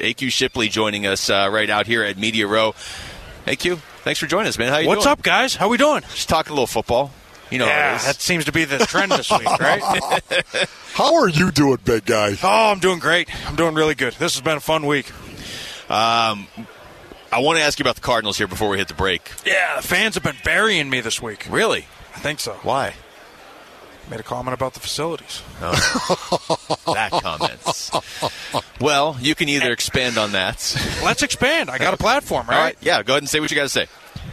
AQ Shipley joining us uh, right out here at Media Row. AQ, thanks for joining us, man. How you doing? What's doing? up, guys? How we doing? Just talking a little football. You know, Yeah, that seems to be the trend this week, right? How are you doing, big guy? oh, I'm doing great. I'm doing really good. This has been a fun week. Um, I want to ask you about the Cardinals here before we hit the break. Yeah, the fans have been burying me this week. Really? I think so. Why? Made a comment about the facilities. Oh. That comments. well, you can either expand on that. Let's expand. I got a platform, right. Yeah, go ahead and say what you got to say.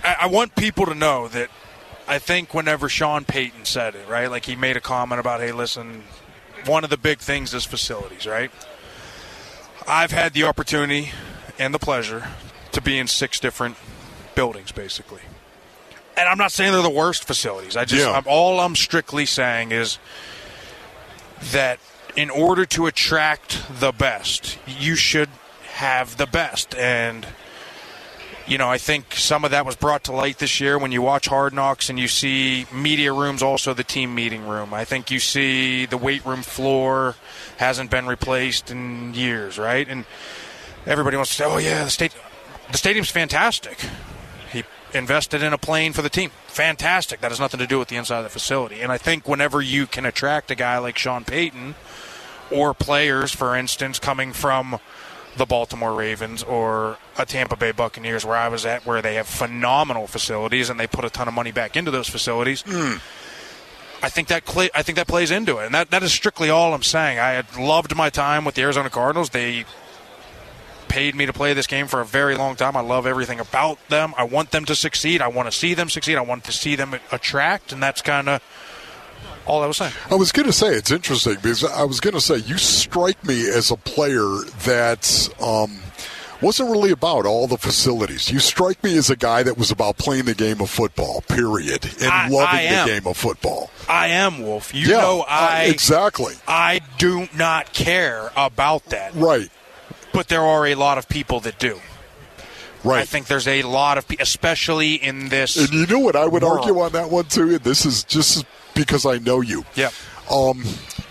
I, I want people to know that I think whenever Sean Payton said it, right, like he made a comment about, hey, listen, one of the big things is facilities, right? I've had the opportunity and the pleasure to be in six different buildings, basically. And I'm not saying they're the worst facilities. I just, Yeah. I'm, all I'm strictly saying is that in order to attract the best, you should have the best. And you know, I think some of that was brought to light this year when you watch Hard Knocks and you see media rooms, also the team meeting room. I think you see the weight room floor hasn't been replaced in years, right? And everybody wants to say, "Oh yeah, the state, the stadium's fantastic." Invested in a plane for the team. Fantastic. That has nothing to do with the inside of the facility. And I think whenever you can attract a guy like Sean Payton or players, for instance, coming from the Baltimore Ravens or a Tampa Bay Buccaneers, where I was at, where they have phenomenal facilities and they put a ton of money back into those facilities. Hmm. I think that cl- I think that plays into it, and that that is strictly all I'm saying. I had loved my time with the Arizona Cardinals. They paid me to play this game for a very long time. I love everything about them. I want them to succeed. I want to see them succeed. I want to see them attract, and that's kind of all I was saying. I was going to say it's interesting because I was going to say you strike me as a player that um, wasn't really about all the facilities. You strike me as a guy that was about playing the game of football, period, and I- loving I the game of football. I am Wolf. You yeah, know uh, I exactly I do not care about that. right, but there are a lot of people that do. right. I think there's a lot of people, especially in this. And you know what I would World. argue on that one too? And this is just because I know you. Yeah. Um,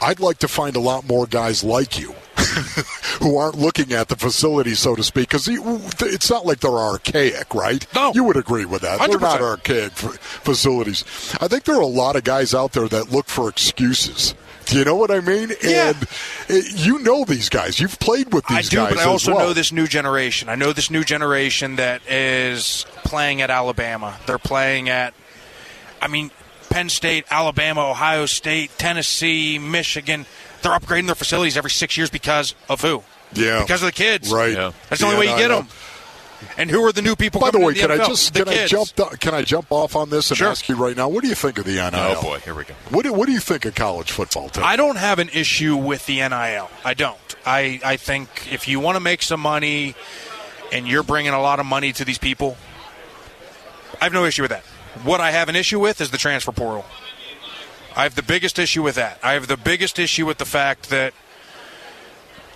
I'd like to find a lot more guys like you who aren't looking at the facility, so to speak, because it's not like they're archaic, right? No. You would agree with that. they are not archaic facilities. I think there are a lot of guys out there that look for excuses. Do you know what I mean? Yeah. And uh, you know these guys. You've played with these guys. I do, guys but I also well. know this new generation. I know this new generation that is playing at Alabama. They're playing at, I mean, Penn State, Alabama, Ohio State, Tennessee, Michigan. They're upgrading their facilities every six years because of who? Yeah. Because of the kids. Right. Yeah. That's the only way you get them. And who are the new people? By the way, to can I just the can I jump can I jump off on this and Sure. ask you right now? What do you think of the NIL? Oh boy, here we go. What do, what do you think of college football? Tim? I don't have an issue with the NIL. I don't. I, I think if you want to make some money and you're bringing a lot of money to these people, I have no issue with that. What I have an issue with is the transfer portal. I have the biggest issue with that. I have the biggest issue with the fact that,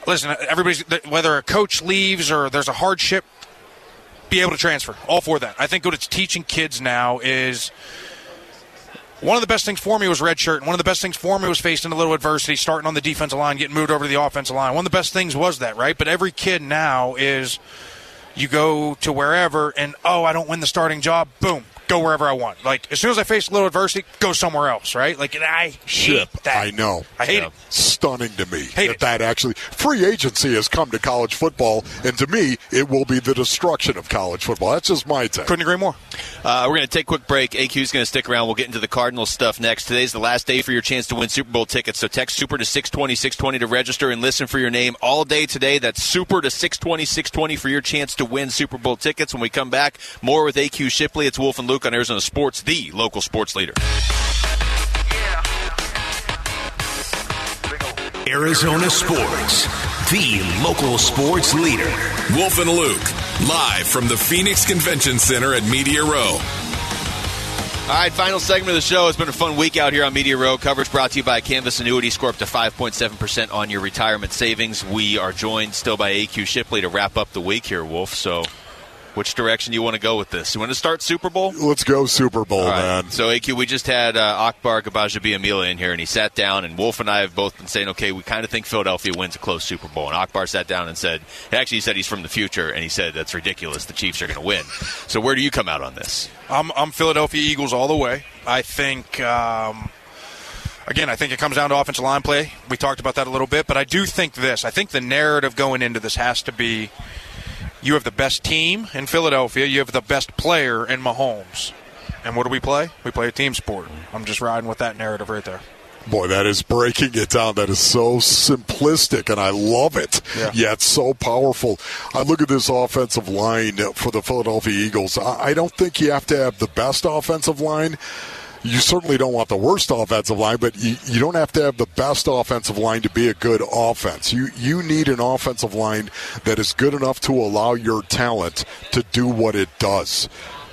listen, everybody's, whether a coach leaves or there's a hardship, be able to transfer. All for that. I think what it's teaching kids now is one of the best things for me was red shirt. And one of the best things for me was facing a little adversity, starting on the defensive line, getting moved over to the offensive line. One of the best things was that, right? But every kid now is you go to wherever and, oh, I don't win the starting job. Boom. Go wherever I want. Like, as soon as I face a little adversity, go somewhere else, right? Like, and I Ship. hate that. I know. I hate Yeah. it. Stunning to me Hate that it. that actually free agency has come to college football, and to me, it will be the destruction of college football. That's just my take. Couldn't agree more. Uh, we're going to take a quick break. AQ's going to stick around. We'll get into the Cardinals stuff next. Today's the last day for your chance to win Super Bowl tickets. So text Super to 620 620 to register and listen for your name all day today. That's Super to 620 620 for your chance to win Super Bowl tickets. When we come back, more with AQ Shipley. It's Wolf and Luke on Arizona Sports, the local sports leader. Arizona Sports, the local sports leader. Wolf and Luke, live from the Phoenix Convention Center at Media Row. All right, final segment of the show. It's been a fun week out here on Media Row. Coverage brought to you by Canvas Annuity. Score up to 5.7% on your retirement savings. We are joined still by AQ Shipley to wrap up the week here, Wolf. So Which direction do you want to go with this? You want to start Super Bowl? Let's go Super Bowl, All right. man. So, AQ, we just had uh, Akbar Gbaja-Biamila in here, and he sat down, and Wolf and I have both been saying, okay, we kind of think Philadelphia wins a close Super Bowl. And Akbar sat down and said, actually, he said he's from the future, and he said that's ridiculous. The Chiefs are going to win. So, where do you come out on this? I'm, I'm Philadelphia Eagles all the way. I think, um, again, I think it comes down to offensive line play. We talked about that a little bit, but I do think this. I think the narrative going into this has to be you have the best team in Philadelphia, you have the best player in Mahomes. And what do we play? We play a team sport. I'm just riding with that narrative right there. Boy, that is breaking it down. That is so simplistic, and I love it. Yeah. Yet so powerful. I look at this offensive line for the Philadelphia Eagles. I I don't think you have to have the best offensive line. You certainly don't want the worst offensive line, but you, you don't have to have the best offensive line to be a good offense. You you need an offensive line that is good enough to allow your talent to do what it does.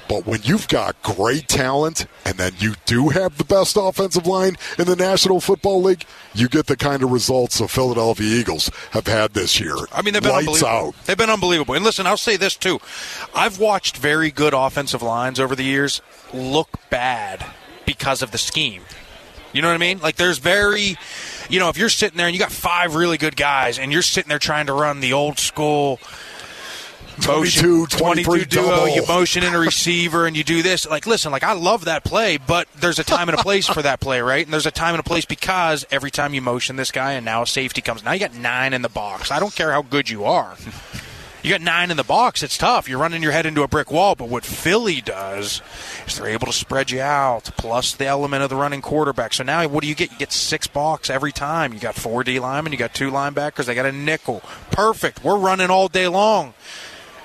But when you've got great talent and then you do have the best offensive line in the National Football League, you get the kind of results the Philadelphia Eagles have had this year. I mean, they've been Lights unbelievable. out. They've been unbelievable. And listen, I'll say this too: I've watched very good offensive lines over the years look bad because of the scheme. You know what I mean? Like, there's very, you know, if you're sitting there and you got five really good guys, and you're sitting there trying to run the old school. 22, 23 22 duo, double. you motion in a receiver and you do this. Like, listen, like I love that play, but there's a time and a place for that play, right? And there's a time and a place because every time you motion this guy and now a safety comes, now you got nine in the box. I don't care how good you are. You got nine in the box. It's tough. You're running your head into a brick wall. But what Philly does is they're able to spread you out, plus the element of the running quarterback. So now, what do you get? You get six box every time. You got four D linemen. You got two linebackers. They got a nickel. Perfect. We're running all day long.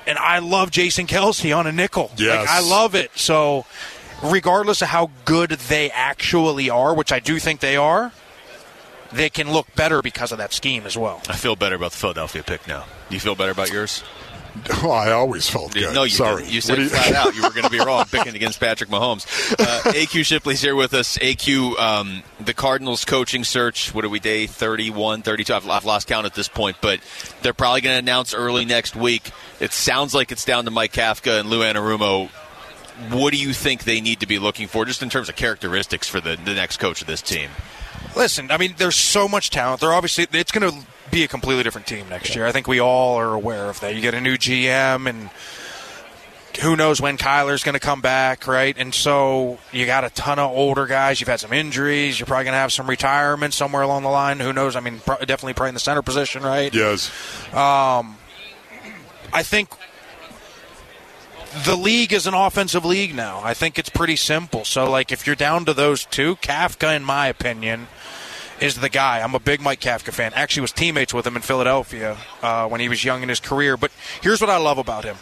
And I love Jason Kelce on a nickel. Yes. Like, I love it. So, regardless of how good they actually are, which I do think they are, they can look better because of that scheme as well. I feel better about the Philadelphia pick now. Do you feel better about yours? Oh, I always felt good. No, you Sorry. didn't. You said do flat out you were going to be wrong picking against Patrick Mahomes. Uh, AQ Shipley's here with us. AQ, um, the Cardinals coaching search, what are we, day 31, 32? I've, I've lost count at this point, but they're probably going to announce early next week. It sounds like it's down to Mike Kafka and Lou Anarumo. What do you think they need to be looking for, just in terms of characteristics for the, the next coach of this team? Listen, I mean, there's so much talent. They're obviously it's going to be a completely different team next year. I think we all are aware of that. You get a new GM, and who knows when Kyler's going to come back, right? And so you got a ton of older guys. You've had some injuries. You're probably going to have some retirement somewhere along the line. Who knows? I mean, pro- definitely probably in the center position, right? Yes. Um, I think the league is an offensive league now. I think it's pretty simple. So, like, if you're down to those two, Kafka, in my opinion, is the guy. I'm a big Mike Kafka fan. Actually, was teammates with him in Philadelphia uh, when he was young in his career. But here's what I love about him.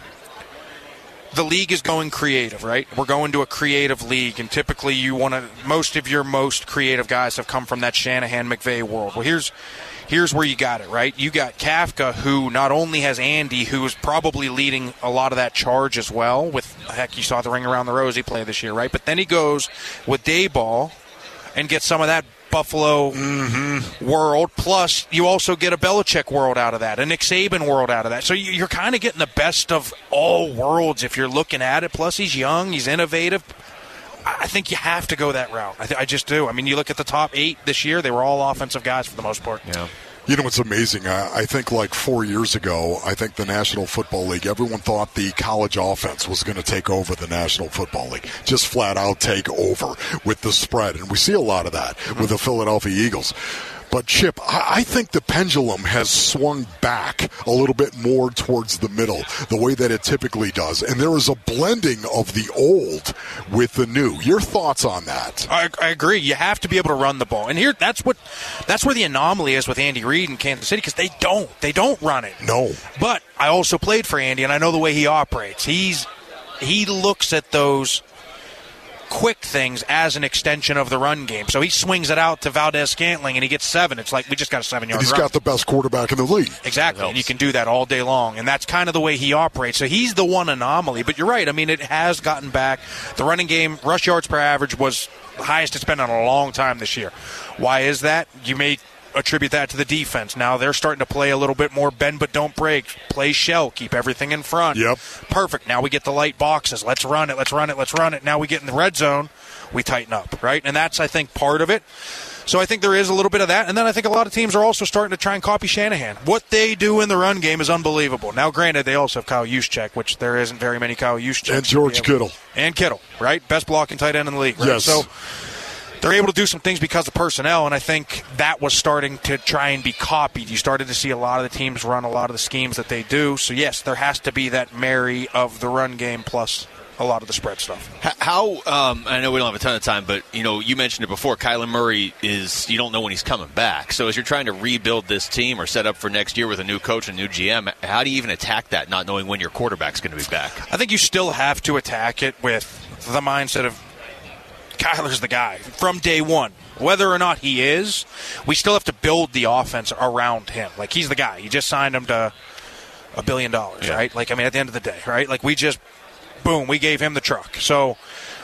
The league is going creative, right? We're going to a creative league, and typically you want to. Most of your most creative guys have come from that Shanahan McVay world. Well, here's here's where you got it, right? You got Kafka, who not only has Andy, who is probably leading a lot of that charge as well. With heck, you saw the ring around the rosy play this year, right? But then he goes with Daboll and gets some of that Buffalo mm-hmm. world. Plus, you also get a Belichick world out of that, a Nick Saban world out of that. So you- you're kind of getting the best of all worlds if you're looking at it. Plus, he's young, he's innovative. I I think you have to go that route. I, th- I just do. I mean, you look at the top eight this year; they were all offensive guys for the most part. Yeah. You know what's amazing? I, I think like four years ago, I think the National Football League, everyone thought the college offense was going to take over the National Football League. Just flat out take over with the spread. And we see a lot of that with the Philadelphia Eagles. But Ship, I, I think the pendulum has swung back a little bit more towards the middle, the way that it typically does. And there is a blending of the old with the new. Your thoughts on that? I, I agree. You have to be able to run the ball, and here that's what that's where the anomaly is with Andy Reid in Kansas City because they don't they don't run it. No. But I also played for Andy, and I know the way he operates. He's he looks at those quick things as an extension of the run game. So he swings it out to Valdes-Scantling, and he gets seven. It's like we just got a seven And yard he's run. got the best quarterback in the league. Exactly, and you can do that all day long, and that's kind of the way he operates. So he's the one anomaly. But you're right. I mean, it has gotten back. The running game, rush yards per average, was the highest it's been in a long time this year. Why is that? You may attribute that to the defense. Now they're starting to play a little bit more bend but don't break, play shell, keep everything in front. Yep. Perfect. Now we get the light boxes. Let's run it. Let's run it. Let's run it. Now we get in the red zone. We tighten up, right? And that's I think part of it. So I think there is a little bit of that, and then I think a lot of teams are also starting to try and copy Shanahan. What they do in the run game is unbelievable. Now, granted, they also have Kyle Juszczyk, which there isn't very many Kyle Juszczyk. And George Kittle. And Kittle, right? Best blocking tight end in the league, right? Yes. So they're able to do some things because of personnel, and I think that was starting to try and be copied. You started to see a lot of the teams run a lot of the schemes that they do. So yes, there has to be that marry of the run game plus a lot of the spread stuff. How um, I know we don't have a ton of time, but you know you mentioned it before. Kyler Murray is you don't know when he's coming back. So as you're trying to rebuild this team or set up for next year with a new coach and new GM, how do you even attack that, not knowing when your quarterback's going to be back? I think you still have to attack it with the mindset of Kyler's the guy from day one. Whether or not he is, we still have to build the offense around him. Like he's the guy. You just signed him to a billion dollars, Yeah. right? Like I mean, at the end of the day, right? Like we just boom, we gave him the truck. So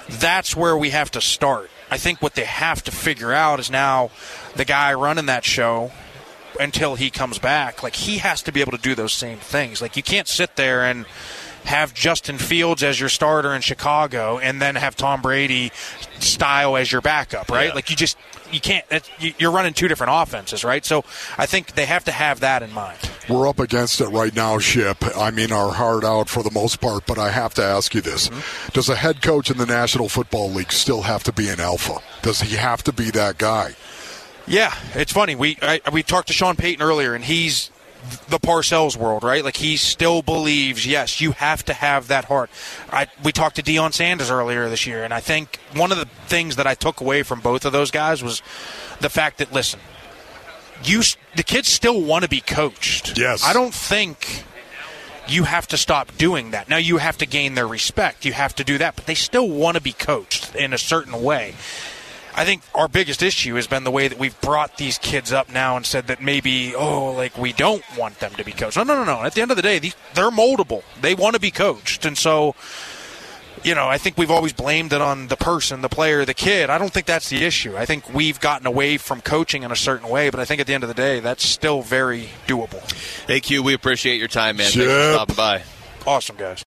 that's where we have to start. I think what they have to figure out is now the guy running that show until he comes back, like he has to be able to do those same things. Like you can't sit there and have Justin Fields as your starter in Chicago and then have Tom Brady style as your backup, right? Yeah. Like you just you can't. That, you- you're running two different offenses, right? So I think they have to have that in mind. We're up against it right now, Ship. I mean, our heart out for the most part, but I have to ask you this. Mm-hmm. Does a head coach in the National Football League still have to be an alpha? Does he have to be that guy? Yeah, it's funny. We I, we talked to Sean Payton earlier, and he's the Parcells world, right? Like he still believes, yes, you have to have that heart. I we talked to Deion Sanders earlier this year, and I think one of the things that I took away from both of those guys was the fact that listen, you the kids still want to be coached. Yes. I don't think you have to stop doing that. Now you have to gain their respect. You have to do that, but they still want to be coached in a certain way. I think our biggest issue has been the way that we've brought these kids up now and said that maybe, oh, like we don't want them to be coached. No, no, no, no. At the end of the day, these, they're moldable. They want to be coached. And so, you know, I think we've always blamed it on the person, the player, the kid. I don't think that's the issue. I think we've gotten away from coaching in a certain way, but I think at the end of the day, that's still very doable. AQ, we appreciate your time, man. Thanks Ship. for stopping by. Awesome, guys.